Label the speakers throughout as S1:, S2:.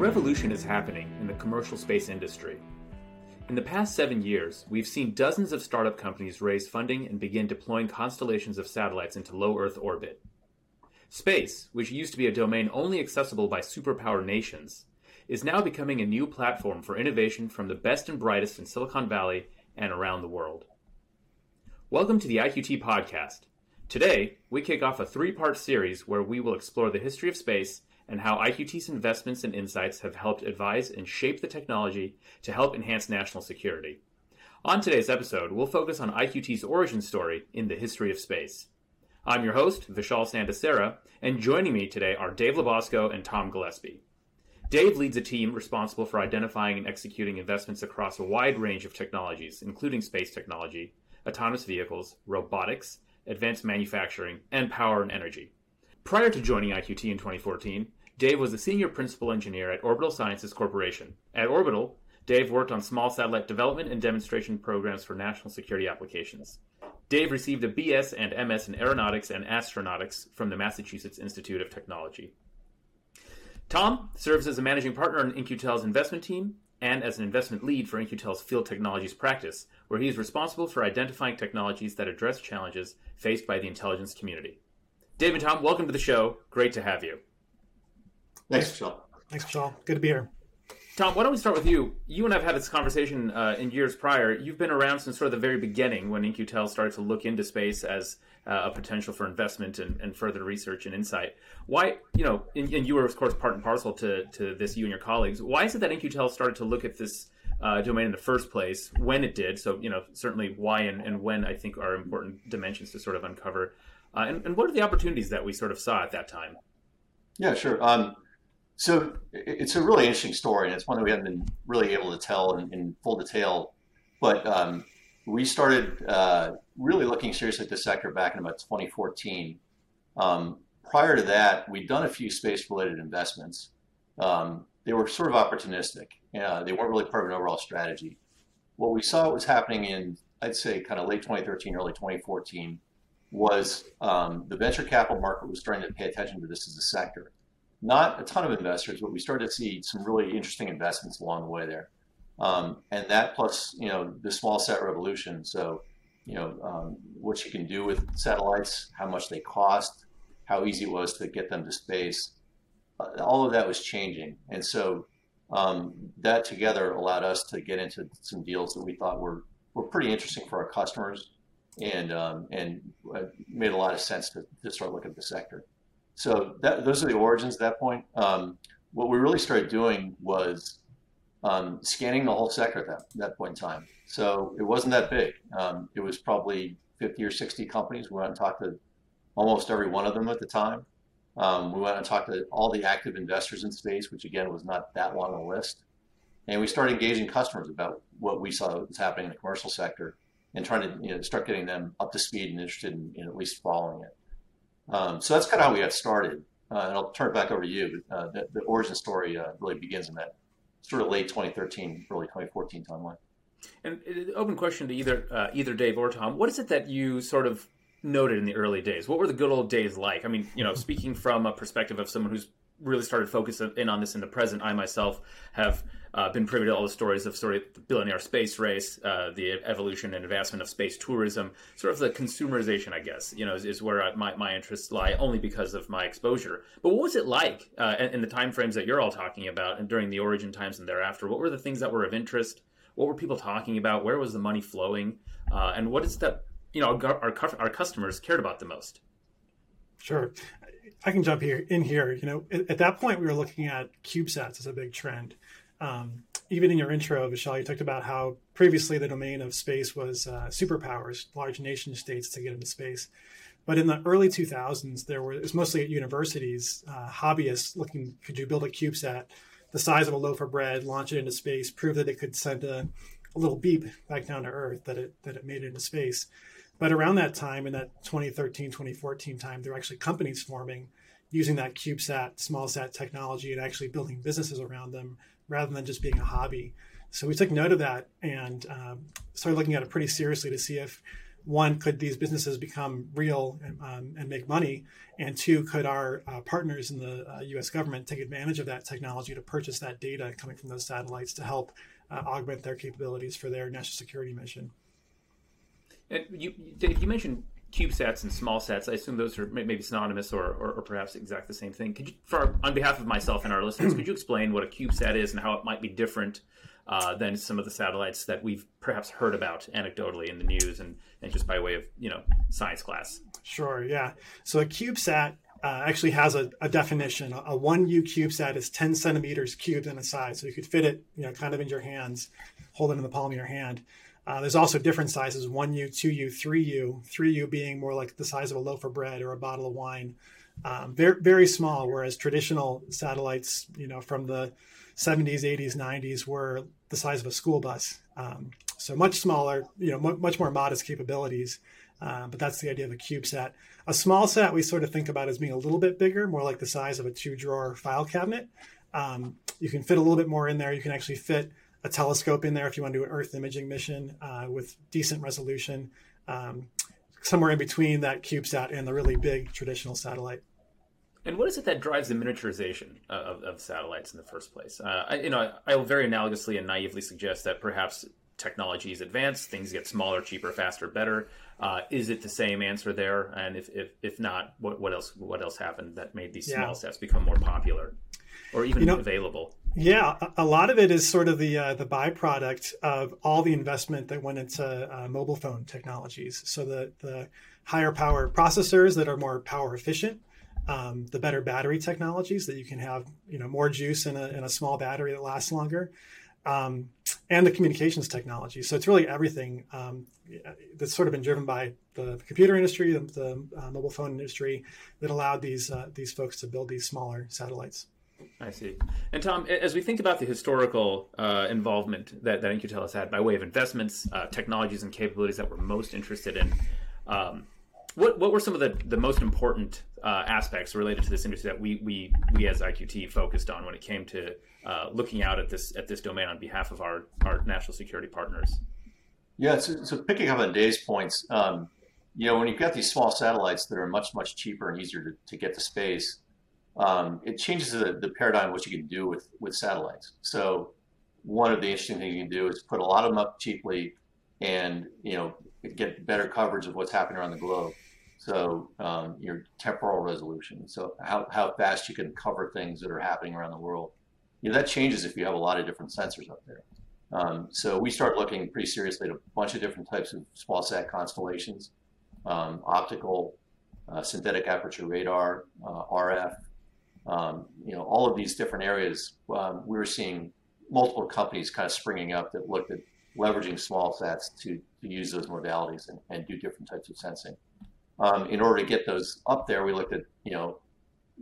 S1: revolution is happening in the commercial space industry. In the past seven years, we've seen dozens of startup companies raise funding and begin deploying constellations of satellites into low Earth orbit. Space, which used to be a domain only accessible by superpower nations, is now becoming a new platform for innovation from the best and brightest in Silicon Valley and around the world. Welcome to the IQT podcast. Today, we kick off a three part series where we will explore the history of space and how IQT's investments and insights have helped advise and shape the technology to help enhance national security. On today's episode, we'll focus on IQT's origin story in the history of space. I'm your host, Vishal Sandesara, and joining me today are Dave LoBosco and Tom Gillespie. Dave leads a team responsible for identifying and executing investments across a wide range of technologies, including space technology, autonomous vehicles, robotics, advanced manufacturing, and power and energy. Prior to joining IQT in 2014, Dave was a senior principal engineer at Orbital Sciences Corporation. At Orbital, Dave worked on small satellite development and demonstration programs for national security applications. Dave received a BS and MS in aeronautics and astronautics from the Massachusetts Institute of Technology. Tom serves as a managing partner in In-Q-Tel's investment team and as an investment lead for In-Q-Tel's field technologies practice, where he is responsible for identifying technologies that address challenges faced by the intelligence community. Dave and Tom, welcome to the show. Great to have you.
S2: Thanks, Vishal.
S3: Thanks, Vishal. Good to be here.
S1: Tom, why don't we start with you? You and I've had this conversation uh, in years prior. You've been around since sort of the very beginning when In-Q-Tel started to look into space as uh, a potential for investment and, and, further research and insight. Why, you know, and, and, you were of course part and parcel to, to this, you and your colleagues. Why is it that In-Q-Tel started to look at this uh, domain in the first place when it did? So, you know, certainly why and, and when I think are important dimensions to sort of uncover. Uh, and, and, what are the opportunities that we sort of saw at that time?
S2: Yeah, sure. Um, so it's a really interesting story, and it's one that we haven't been really able to tell in, in full detail. But um, we started uh, really looking seriously at the sector back in about 2014. Um, prior to that, we'd done a few space-related investments. Um, they were sort of opportunistic. Uh, they weren't really part of an overall strategy. What we saw was happening in, I'd say, kind of late 2013, early 2014, was um, the venture capital market was starting to pay attention to this as a sector not a ton of investors, but we started to see some really interesting investments along the way there. Um, and that plus, you know, the small sat revolution. So, you know, um, what you can do with satellites, how much they cost, how easy it was to get them to space. Uh, all of that was changing. And so um, that together allowed us to get into some deals that we thought were, were pretty interesting for our customers and, um, and uh, made a lot of sense to, to start looking at the sector. So that, those are the origins at that point. Um, what we really started doing was um, scanning the whole sector at that, that point in time. So it wasn't that big. Um, it was probably 50 or 60 companies. We went and talked to almost every one of them at the time. Um, we went and talked to all the active investors in space, which again was not that long a list. And we started engaging customers about what we saw was happening in the commercial sector and trying to you know, start getting them up to speed and interested in, in at least following it. Um, so that's kind of how we got started. Uh, and I'll turn it back over to you. Uh, the, the, origin story uh, really begins in that sort of late 2013, early 2014 timeline.
S1: And open question to either uh, either Dave or Tom: What is it that you sort of noted in the early days? What were the good old days like? I mean, you know, speaking from a perspective of someone who's really started focusing in on this in the present, I myself have uh, been privy to all the stories of sort of the billionaire space race, uh, the evolution and advancement of space tourism, sort of the consumerization, I guess, you know, is, is where I, my, my interests lie only because of my exposure. But what was it like uh, in, in the time frames that you're all talking about and during the origin times and thereafter? What were the things that were of interest? What were people talking about? Where was the money flowing? Uh, and what is that, you know, our, our, our customers cared about the most?
S3: Sure. I can jump here in here. You know, at, at that point, we were looking at CubeSats as a big trend. Um, even in your intro, Vishal, you talked about how previously the domain of space was uh, superpowers, large nation states to get into space. But in the early 2000s, there were, it was mostly at universities, uh, hobbyists looking, could you build a CubeSat the size of a loaf of bread, launch it into space, prove that it could send a, a little beep back down to Earth, that it, that it made it into space. But around that time, in that 2013, 2014 time, there were actually companies forming using that CubeSat, small sat technology and actually building businesses around them rather than just being a hobby. So we took note of that and um, started looking at it pretty seriously to see if one, could these businesses become real and, um, and make money? And two, could our uh, partners in the uh, U.S. government take advantage of that technology to purchase that data coming from those satellites to help uh, augment their capabilities for their national security mission?
S1: And you, Dave, you mentioned CubeSats and small sats. I assume those are maybe synonymous or, or, or perhaps exact the same thing. Could you, for on behalf of myself and our listeners, could you explain what a CubeSat is and how it might be different uh, than some of the satellites that we've perhaps heard about anecdotally in the news and, and just by way of you know science class.
S3: Sure. Yeah. So a CubeSat uh, actually has a, a definition. A, a, one U CubeSat is 10 centimeters cubed in a size, so you could fit it, you know, kind of in your hands, hold it in the palm of your hand. Uh, there's also different sizes: one U, two U, three U. Three U being more like the size of a loaf of bread or a bottle of wine. Um, very very small, whereas traditional satellites, you know, from the 70s, 80s, 90s were the size of a school bus. Um, so much smaller, you know, m- much more modest capabilities. Uh, but that's the idea of a CubeSat. A small sat we sort of think about as being a little bit bigger, more like the size of a two drawer file cabinet. Um, you can fit a little bit more in there. You can actually fit a telescope in there if you want to do an Earth imaging mission uh, with decent resolution, um, somewhere in between that CubeSat and the really big traditional satellite.
S1: And what is it that drives the miniaturization of, of satellites in the first place? Uh, I, you know, I will very analogously and naively suggest that perhaps technologies advance, things get smaller, cheaper, faster, better. Uh, is it the same answer there? And if, if, if not, what, what else what else happened that made these small yeah. sets become more popular or even you know, available?
S3: Yeah, a lot of it is sort of the uh, the byproduct of all the investment that went into uh, mobile phone technologies. So the the higher power processors that are more power efficient um, the better battery technologies that you can have, you know, more juice in a, in a small battery that lasts longer, um, and the communications technology. So it's really everything um, that's sort of been driven by the computer industry, the, the uh, mobile phone industry, that allowed these uh, these folks to build these smaller satellites.
S1: I see. And Tom, as we think about the historical uh, involvement that, that has had by way of investments, uh, technologies, and capabilities that we're most interested in, um, what what were some of the, the most important uh, aspects related to this industry that we we we as IQT focused on when it came to uh, looking out at this at this domain on behalf of our our national security partners?
S2: Yeah, so, so picking up on Dave's points, um, you know, when you've got these small satellites that are much much cheaper and easier to, to get to space, um, it changes the, the paradigm of what you can do with with satellites. So one of the interesting things you can do is put a lot of them up cheaply, and you know get better coverage of what's happening around the globe. So um, your temporal resolution, so how, how fast you can cover things that are happening around the world. You know, that changes if you have a lot of different sensors up there. Um, so we start looking pretty seriously at a bunch of different types of small sat constellations, um, optical, uh, synthetic aperture radar, uh, RF, um, you know, all of these different areas. Um, we were seeing multiple companies kind of springing up that looked at leveraging small sats to, to use those modalities and, and do different types of sensing. Um, in order to get those up there, we looked at, you know,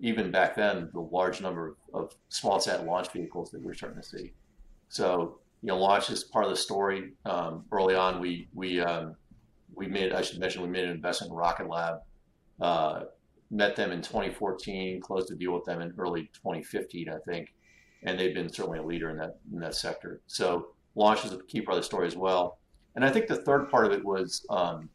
S2: even back then, the large number of small sat launch vehicles that we are starting to see. So, you know, launch is part of the story. Um, early on, we we um, we made I should mention we made an investment in Rocket Lab. Uh, met them in 2014, closed a deal with them in early 2015, I think, and they've been certainly a leader in that in that sector. So launch is a key part of the story as well. And I think the third part of it was um,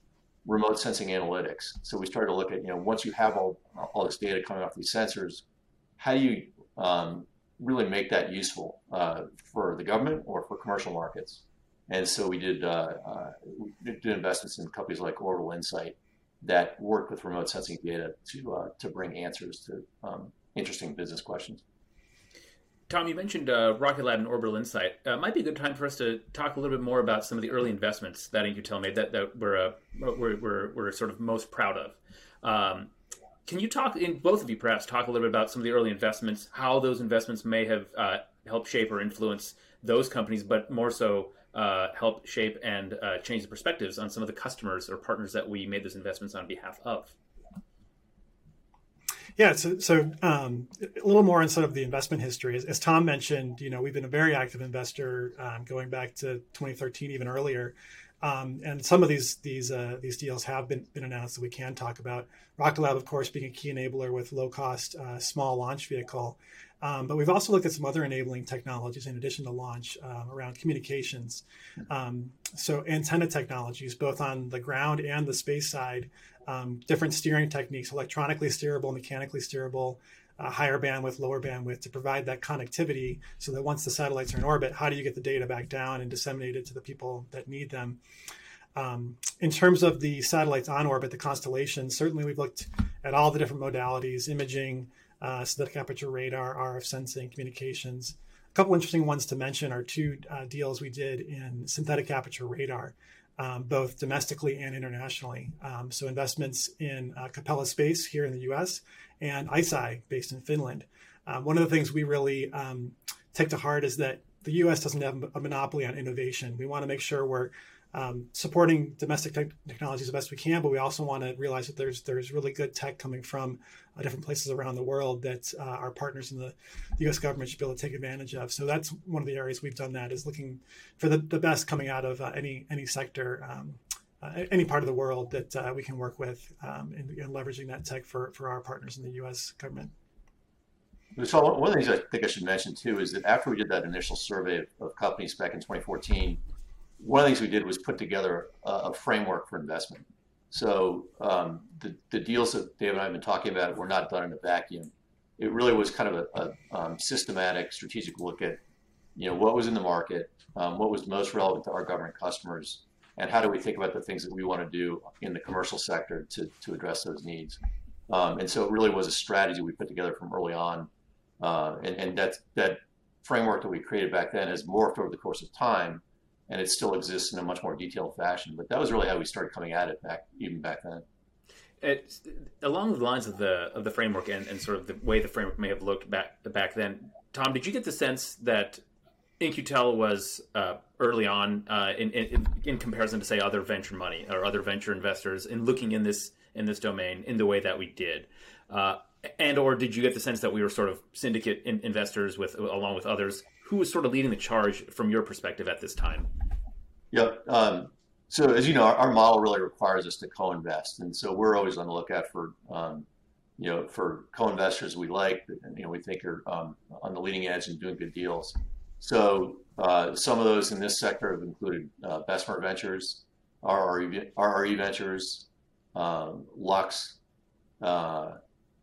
S2: remote sensing analytics. So we started to look at, you know, once you have all, all this data coming off these sensors, how do you um, really make that useful uh, for the government or for commercial markets? And so we did, uh, uh, did investments in companies like Orbital Insight that work with remote sensing data to, uh, to bring answers to um, interesting business questions.
S1: Tom, you mentioned uh, Rocket Lab and Orbital Insight. Uh, might be a good time for us to talk a little bit more about some of the early investments that In-Q-Tel made that, that we're, uh, we're, we're, we're, sort of most proud of. Um, can you talk, in both of you perhaps, talk a little bit about some of the early investments, how those investments may have uh, helped shape or influence those companies, but more so uh, help shape and uh, change the perspectives on some of the customers or partners that we made those investments on behalf of?
S3: Yeah, so, so um, a little more on sort of the investment history. As, as, Tom mentioned, you know, we've been a very active investor um, going back to 2013, even earlier. Um, and some of these these uh, these deals have been, been announced that we can talk about. Rocket Lab, of course, being a key enabler with low cost, uh, small launch vehicle. Um, but we've also looked at some other enabling technologies in addition to launch um, around communications. Um, so antenna technologies, both on the ground and the space side, um, different steering techniques, electronically steerable, mechanically steerable, uh, higher bandwidth, lower bandwidth to provide that connectivity so that once the satellites are in orbit, how do you get the data back down and disseminate it to the people that need them? Um, in terms of the satellites on orbit, the constellations, certainly we've looked at all the different modalities, imaging, uh, synthetic aperture radar, RF sensing, communications. A couple interesting ones to mention are two uh, deals we did in synthetic aperture radar, um, both domestically and internationally. Um, so investments in uh, Capella Space here in the U.S. and ICEYE based in Finland. Um, one of the things we really um, take to heart is that the U.S. doesn't have a monopoly on innovation. We want to make sure we're um, supporting domestic te- technologies the best we can, but we also want to realize that there's there's really good tech coming from uh, different places around the world that uh, our partners in the, the, U.S. government should be able to take advantage of. So that's one of the areas we've done that is looking for the, the best coming out of uh, any any sector. Um, uh, any part of the world that uh, we can work with um, in, in leveraging that tech for, for our partners in the U.S. government.
S2: So one of the things I think I should mention too is that after we did that initial survey of, of companies back in 2014, one of the things we did was put together a, a framework for investment. So um, the, the deals that Dave and I have been talking about were not done in a vacuum. It really was kind of a, a um, systematic, strategic look at, you know, what was in the market, um, what was most relevant to our government customers, and how do we think about the things that we want to do in the commercial sector to, to address those needs. Um, and so it really was a strategy we put together from early on. Uh, and and that, that framework that we created back then has morphed over the course of time and it still exists in a much more detailed fashion. But that was really how we started coming at it back even back then.
S1: Along the lines of the of the framework and, and sort of the way the framework may have looked back back then, Tom, did you get the sense that In-Q-Tel was uh, early on uh, in, in, in comparison to say other venture money or other venture investors in looking in this in this domain in the way that we did? Uh, and or did you get the sense that we were sort of syndicate in, investors with along with others who was sort of leading the charge from your perspective at this time
S2: yep um, so as you know our, our, model really requires us to co-invest and so we're always on the lookout for um, you know for co-investors we like that, you know we think are um, on the leading edge and doing good deals so uh, some of those in this sector have included uh, Ventures, RRE, RRE Ventures, um, Lux, uh,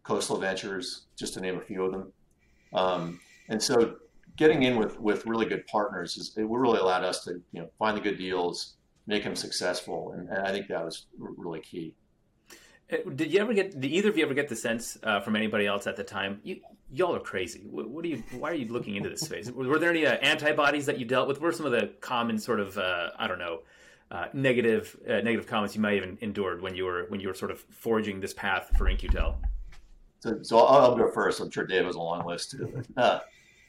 S2: Khosla Ventures, just to name a few of them. Um, and so getting in with, with really good partners is it really allowed us to you know find the good deals, make them successful, and, and I think that was really key.
S1: Uh, did you ever get? Did either of you ever get the sense uh, from anybody else at the time? You, y'all are crazy. What, what, are you? Why are you looking into this space? Were there any uh, antibodies that you dealt with? What were some of the common sort of uh, I don't know uh, negative uh, negative comments you might even endured when you were when you were sort of forging this path for In-Q-Tel?
S2: So, so I'll, go first. I'm sure Dave has a long list too.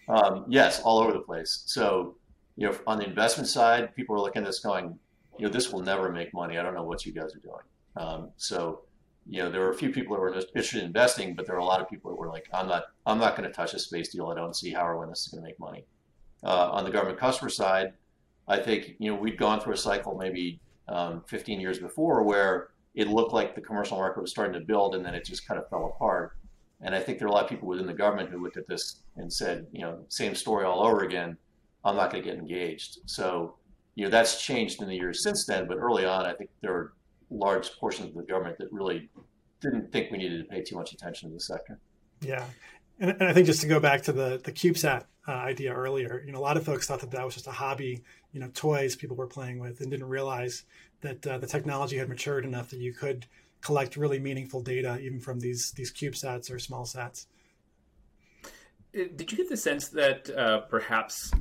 S2: Um, yes, all over the place. So, you know, on the investment side, people are looking at this going, you know, this will never make money. I don't know what you guys are doing. Um, so, you know, there were a few people that were interested in investing, but there were a lot of people that were like, I'm not, I'm not going to touch a space deal. I don't see how or when this is going to make money. Uh, on the government customer side, I think, you know, we'd gone through a cycle maybe um, 15 years before where it looked like the commercial market was starting to build and then it just kind of fell apart. And I think there are a lot of people within the government who looked at this and said, you know, same story all over again. I'm not going to get engaged. So, you know, that's changed in the years since then. But early on, I think there were large portions of the government that really didn't think we needed to pay too much attention to the sector.
S3: Yeah. And, and I think just to go back to the, the CubeSat uh, idea earlier, you know, a lot of folks thought that that was just a hobby, you know, toys people were playing with and didn't realize that uh, the technology had matured enough that you could collect really meaningful data even from these these CubeSats or small sats.
S1: Uh, did you get the sense that uh, perhaps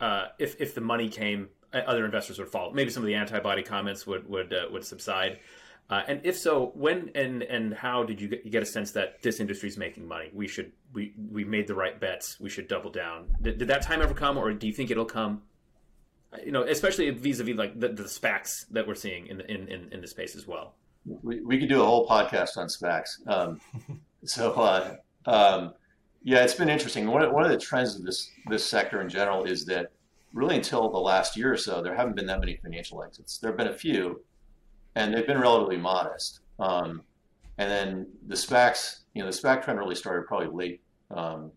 S1: uh, if if the money came, uh, other investors would follow? Maybe some of the antibody comments would would uh, would subside. Uh, and if so, when and and how did you get, you get, a sense that this industry is making money? We should we we made the right bets. We should double down. Did, did that time ever come, or do you think it'll come? You know, especially vis-a-vis like the, the SPACs that we're seeing in, in in in the space as well
S2: we, we could do a whole podcast on SPACs. Um, so, uh, um, yeah, it's been interesting. One of, one of the trends of this this sector in general is that really until the last year or so, there haven't been that many financial exits. There have been a few, and they've been relatively modest. Um, and then the SPACs, you know, the SPAC trend really started probably late, um,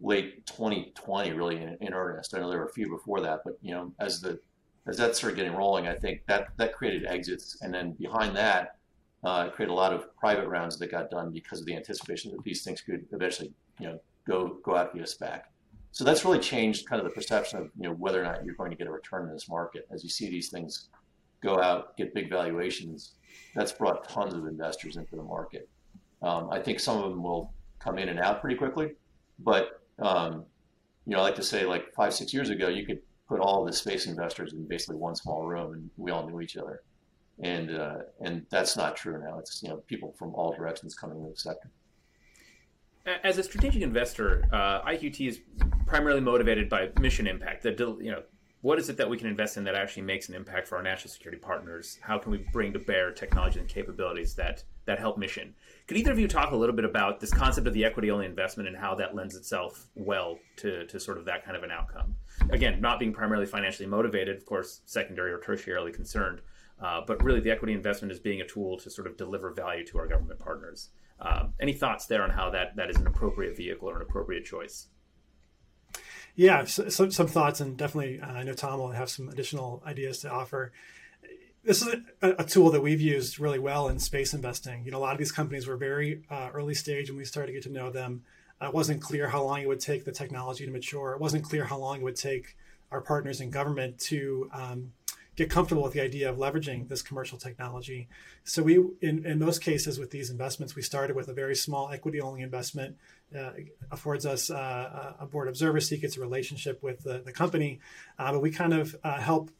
S2: late 2020, really in, in, earnest. I know there were a few before that, but you know, as the as that started getting rolling, I think that that created exits, and then behind that, uh, it created a lot of private rounds that got done because of the anticipation that these things could eventually, you know, go go out via SPAC. So that's really changed kind of the perception of you know whether or not you're going to get a return in this market. As you see these things go out, get big valuations, that's brought tons of investors into the market. Um, I think some of them will come in and out pretty quickly, but um, you know, I like to say like five six years ago, you could put all the space investors in basically one small room, and we all knew each other. And uh, and that's not true now. It's you know people from all directions coming into the sector.
S1: As a strategic investor, uh, IQT is primarily motivated by mission impact. That you know, what is it that we can invest in that actually makes an impact for our national security partners? How can we bring to bear technology and capabilities that that help mission? Could either of you talk a little bit about this concept of the equity only investment and how that lends itself well to, to sort of that kind of an outcome? Again, not being primarily financially motivated, of course, secondary or tertiarily concerned, uh, but really the equity investment is being a tool to sort of deliver value to our government partners. Um, any thoughts there on how that, that is an appropriate vehicle or an appropriate choice?
S3: Yeah, so, some, some thoughts, and definitely uh, I know Tom will have some additional ideas to offer this is a, a, tool that we've used really well in space investing. You know, a lot of these companies were very uh, early stage, and we started to get to know them. Uh, it wasn't clear how long it would take the technology to mature. It wasn't clear how long it would take our partners in government to um, get comfortable with the idea of leveraging this commercial technology. So we, in, in most cases with these investments, we started with a very small equity-only investment. Uh, affords us uh, a board observer seat, gets a relationship with the, the company, uh, but we kind of uh, help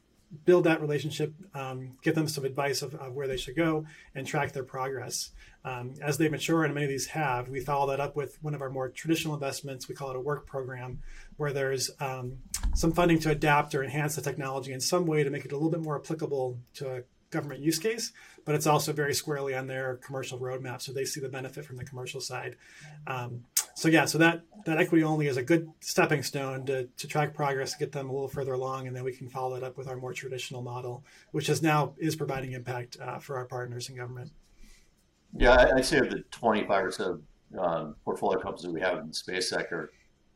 S3: build that relationship, um, give them some advice of, of, where they should go, and track their progress. Um, as they mature, and many of these have, we follow that up with one of our more traditional investments. We call it a work program, where there's um, some funding to adapt or enhance the technology in some way to make it a little bit more applicable to a government use case, but it's also very squarely on their commercial roadmap, so they see the benefit from the commercial side. Um, so yeah, so that that equity only is a good stepping stone to, to track progress, get them a little further along, and then we can follow that up with our more traditional model, which is now is providing impact uh, for our partners in government.
S2: Yeah, I'd say of the 25 or so um, portfolio companies that we have in the space sector,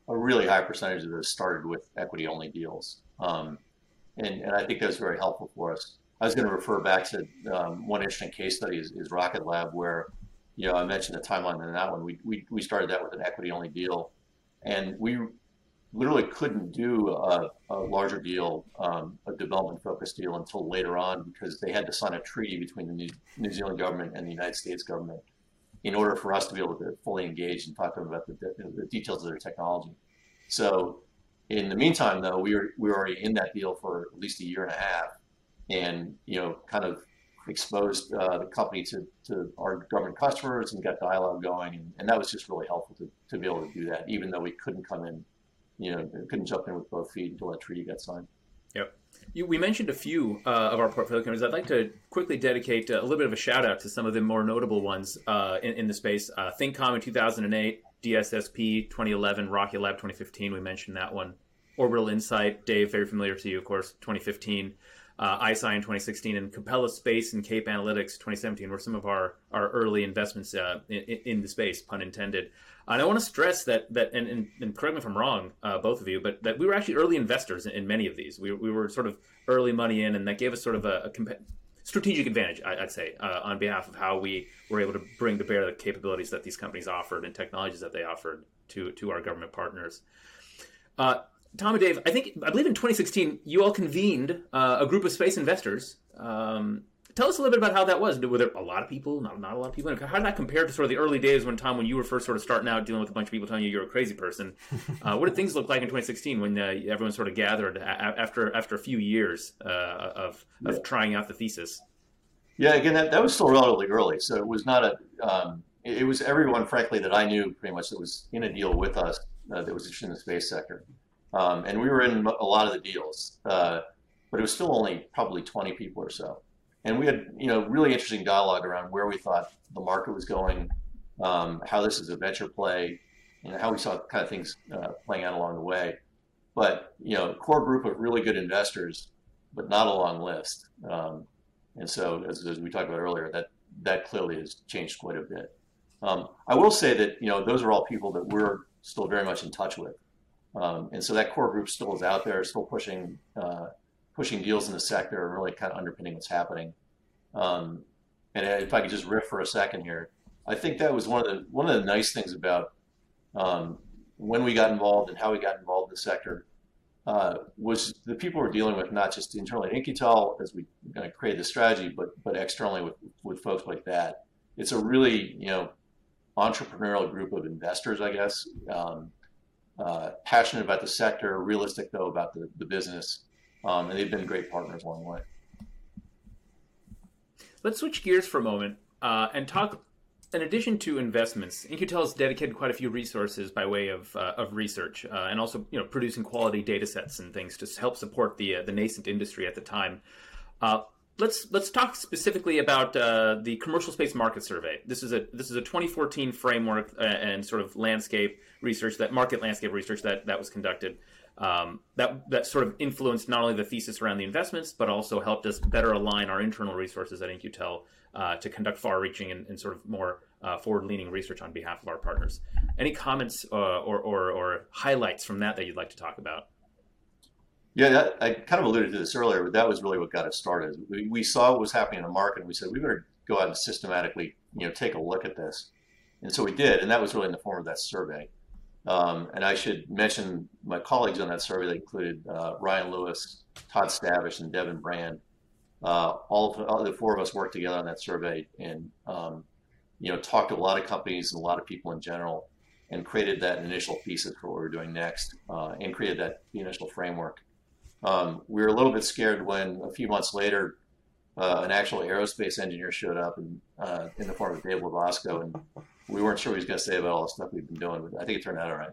S2: a really high percentage of those started with equity only deals. Um, and, and I think that's very helpful for us. I was going to refer back to um, one interesting case study is, is Rocket Lab, where you know, I mentioned the timeline in that one. We, we, we started that with an equity only deal, and we literally couldn't do a, a larger deal, um, a development focused deal until later on because they had to sign a treaty between the New, New, Zealand government and the United States government in order for us to be able to fully engage and talk to them about the, the details of their technology. So in the meantime, though, we were, we were already in that deal for at least a year and a half and, you know, kind of exposed uh, the company to, to our government customers and got dialogue going. And, and, that was just really helpful to, to be able to do that, even though we couldn't come in, you know, couldn't jump in with both feet until that treaty got signed.
S1: Yep. You, we mentioned a few uh, of our portfolio companies. I'd like to quickly dedicate a little bit of a shout out to some of the more notable ones uh, in, in, the space. Uh, ThinKom in 2008, DSSP 2011, Rocket Lab 2015. We mentioned that one. Orbital Insight, Dave, very familiar to you, of course, 2015 uh, ICEYE in 2016 and Capella Space and Cape Analytics 2017 were some of our, our early investments uh, in, in, the space, pun intended. And I want to stress that that and, and, and correct me if I'm wrong, uh, both of you, but that we were actually early investors in, in, many of these. We, we were sort of early money in, and that gave us sort of a, a comp- strategic advantage, I, would say, uh, on behalf of how we were able to bring to bear the capabilities that these companies offered and technologies that they offered to to our government partners. Uh, Tom and Dave, I think I believe in 2016 you all convened uh, a group of space investors. Um, tell us a little bit about how that was. Were there a lot of people? Not not a lot of people. How did that compare to sort of the early days when Tom, when you were first sort of starting out, dealing with a bunch of people telling you you're a crazy person? Uh, what did things look like in 2016 when uh, everyone sort of gathered after after a few years uh, of of yeah. trying out the thesis?
S2: Yeah, again, that, that was still relatively early, so it was not a. Um, it was everyone, frankly, that I knew pretty much that was in a deal with us uh, that was interested in the space sector. Um, and we were in a lot of the deals, uh, but it was still only probably 20 people or so. And we had, you know, really interesting dialogue around where we thought the market was going, um, how this is a venture play, know, how we saw kind of things uh, playing out along the way. But, you know, core group of really good investors, but not a long list. Um, and so, as, as, we talked about earlier, that that clearly has changed quite a bit. Um, I will say that you know those are all people that we're still very much in touch with. Um, and so that core group still is out there, still pushing uh, pushing deals in the sector and really kind of underpinning what's happening. Um, and if I could just riff for a second here, I think that was one of the one of the nice things about um, when we got involved and how we got involved in the sector uh, was the people we're dealing with, not just internally at In-Q-Tel as we kind of create the strategy, but but externally with with folks like that. It's a really you know entrepreneurial group of investors, I guess, um, uh, passionate about the sector, realistic though about the, the business, um, and they've been great partners along the way.
S1: Let's switch gears for a moment uh, and talk. In addition to investments, In-Q-Tel has dedicated quite a few resources by way of, uh, of research uh, and also you know producing quality data sets and things to help support the uh, the nascent industry at the time. Let's let's talk specifically about uh, the commercial space market survey. This is a this is a 2014 framework uh, and sort of landscape research that market landscape research that that was conducted. Um, that that sort of influenced not only the thesis around the investments, but also helped us better align our internal resources at In-Q-Tel uh, to conduct far-reaching and, and, sort of more uh, forward-leaning research on behalf of our partners. Any comments uh, or, or, or highlights from that that you'd like to talk about?
S2: Yeah, that, I kind of alluded to this earlier, but that was really what got us started. We, we saw what was happening in the market, and we said we better go out and systematically, you know, take a look at this. And so we did, and that was really in the form of that survey. Um, and I should mention my colleagues on that survey. That included uh, Ryan Lewis, Todd Stavish, and Devin Brand. Uh, all, of, all the four of us worked together on that survey, and um, you know, talked to a lot of companies and a lot of people in general, and created that initial thesis for what we were doing next, uh, and created that initial framework. Um, we were a little bit scared when a few months later, uh, an actual aerospace engineer showed up and, uh, in the form of Dave LoBosco, and we weren't sure what he was going to say about all the stuff we've been doing, but I think it turned out all right.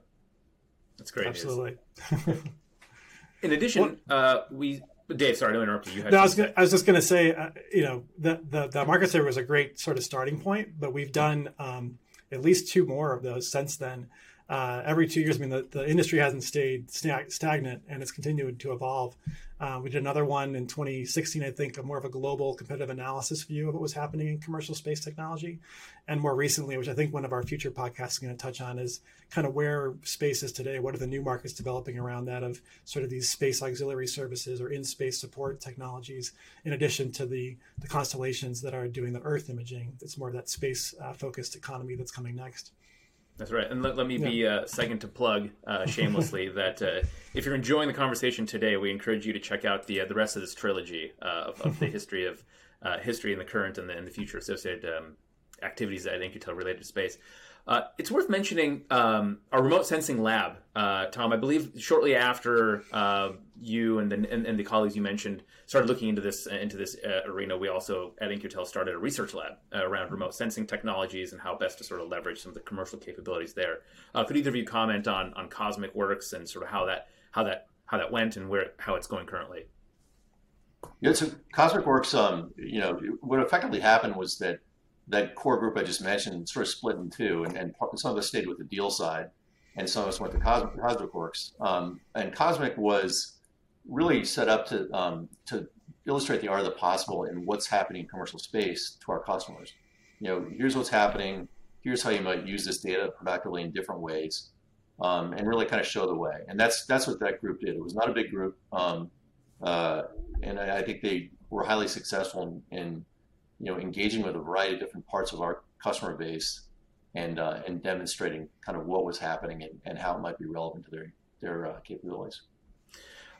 S1: That's great.
S3: Absolutely.
S1: in addition, uh, we Dave, sorry to interrupt you.
S3: you no, I was, gonna, I was just going to say, uh, you know, the, the, the market survey was a great sort of starting point, but we've done um, at least two more of those since then uh, every two years. I mean, the, the industry hasn't stayed stagnant and it's continued to evolve. Uh, we did another one in 2016, I think, a more of a global competitive analysis view of what was happening in commercial space technology. And more recently, which I think one of our future podcasts is going to touch on, is kind of where space is today. What are the new markets developing around that of sort of these space auxiliary services or in space support technologies, in addition to the, the constellations that are doing the Earth imaging? It's more of that space uh, focused economy that's coming next.
S1: That's right. And let, let me yeah. be uh, second to plug uh, shamelessly that uh, if you're enjoying the conversation today, we encourage you to check out the uh, the rest of this trilogy uh, of, of, the history of uh, history in the current and the, and the future associated um, activities at In-Q-Tel related to space. Uh, it's worth mentioning um, our remote sensing lab, uh, Tom. I believe shortly after uh, you and the, and, and, the colleagues you mentioned started looking into this into this uh, arena, we also at In-Q-Tel started a research lab uh, around remote sensing technologies and how best to sort of leverage some of the commercial capabilities there. Uh, could either of you comment on on CosmiQ Works and sort of how that how that how that went and where how it's going currently?
S2: Yeah, so CosmiQ Works, um, you know, what effectively happened was that that core group I just mentioned sort of split in two, and, and some of us stayed with the deal side, and some of us went to CosmiQ, CosmiQ Works. Um, and CosmiQ was really set up to um, to illustrate the art of the possible and what's happening in commercial space to our customers. You know, here's what's happening. Here's how you might use this data productively in different ways, um, and really kind of show the way. And that's that's what that group did. It was not a big group, um, uh, and I, I, think they were highly successful in, in you know, engaging with a variety of different parts of our customer base and uh, and demonstrating kind of what was happening and, and how it might be relevant to their their uh, capabilities.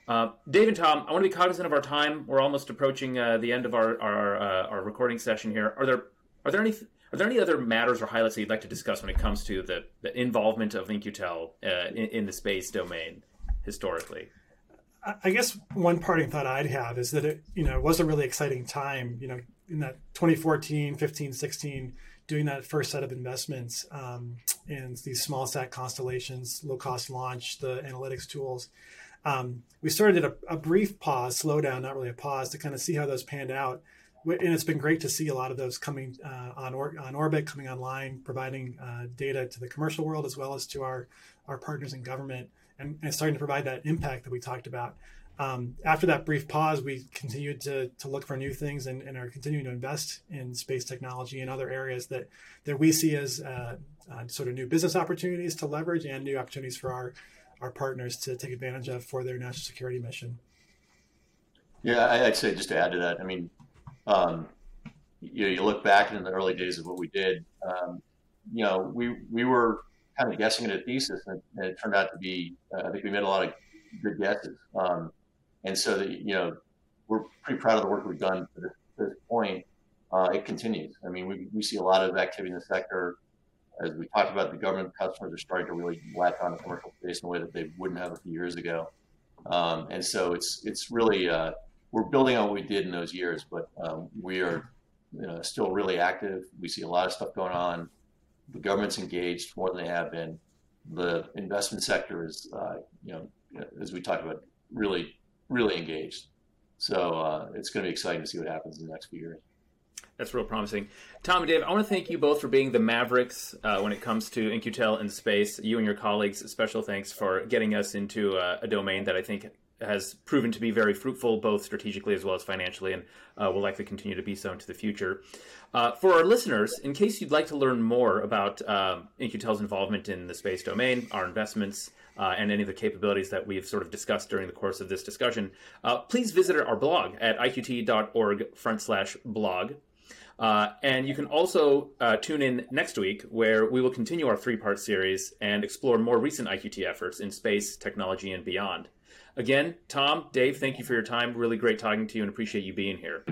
S1: Uh, Dave and Tom, I want to be cognizant of our time. We're almost approaching uh, the end of our our, uh, our recording session here. Are there are there any are there any other matters or highlights that you'd like to discuss when it comes to the, the involvement of In-Q-Tel uh, in, in the space domain historically?
S3: I guess one parting thought I'd have is that it, you know, it was a really exciting time, you know, in that 2014, 15, 16, doing that first set of investments um, in these small sat constellations, low cost launch, the analytics tools. Um, we started a, a brief pause, slowdown, not really a pause, to kind of see how those panned out. And it's been great to see a lot of those coming uh, on, or, on orbit, coming online, providing uh, data to the commercial world as well as to our, our partners in government, and, and starting to provide that impact that we talked about. Um, after that brief pause, we continued to, to look for new things and, and, are continuing to invest in space technology and other areas that, that we see as uh, uh, sort of new business opportunities to leverage and new opportunities for our, our partners to take advantage of for their national security mission.
S2: Yeah, I'd say just to add to that, I mean, um, you know, you look back in the early days of what we did, um, you know, we, we were kind of guessing at a thesis and, and it turned out to be, uh, I think we made a lot of good guesses. Um, and so you know, we're pretty proud of the work we've done to this, point. Uh, it continues. I mean, we, we see a lot of activity in the sector. As we talked about, the government customers are starting to really latch on to commercial space in a way that they wouldn't have a few years ago. Um, and so it's it's really uh, we're building on what we did in those years, but um, we are you know, still really active. We see a lot of stuff going on. The government's engaged more than they have been. The investment sector is, uh, you know, as we talked about, really, really engaged. So uh, it's going to be exciting to see what happens in the next few years.
S1: That's real promising. Tom and Dave, I want to thank you both for being the mavericks uh, when it comes to In-Q-Tel and space. You and your colleagues, special thanks for getting us into uh, a domain that I think has proven to be very fruitful, both strategically as well as financially, and uh, will likely continue to be so into the future. Uh, for our listeners, in case you'd like to learn more about uh, In-Q-Tel's involvement in the space domain, our investments, uh, and any of the capabilities that we've sort of discussed during the course of this discussion, uh, please visit our blog at iqt.org front slash blog. Uh, and you can also uh, tune in next week, where we will continue our three part series and explore more recent IQT efforts in space, technology, and beyond. Again, Tom, Dave, thank you for your time. Really great talking to you and appreciate you being here.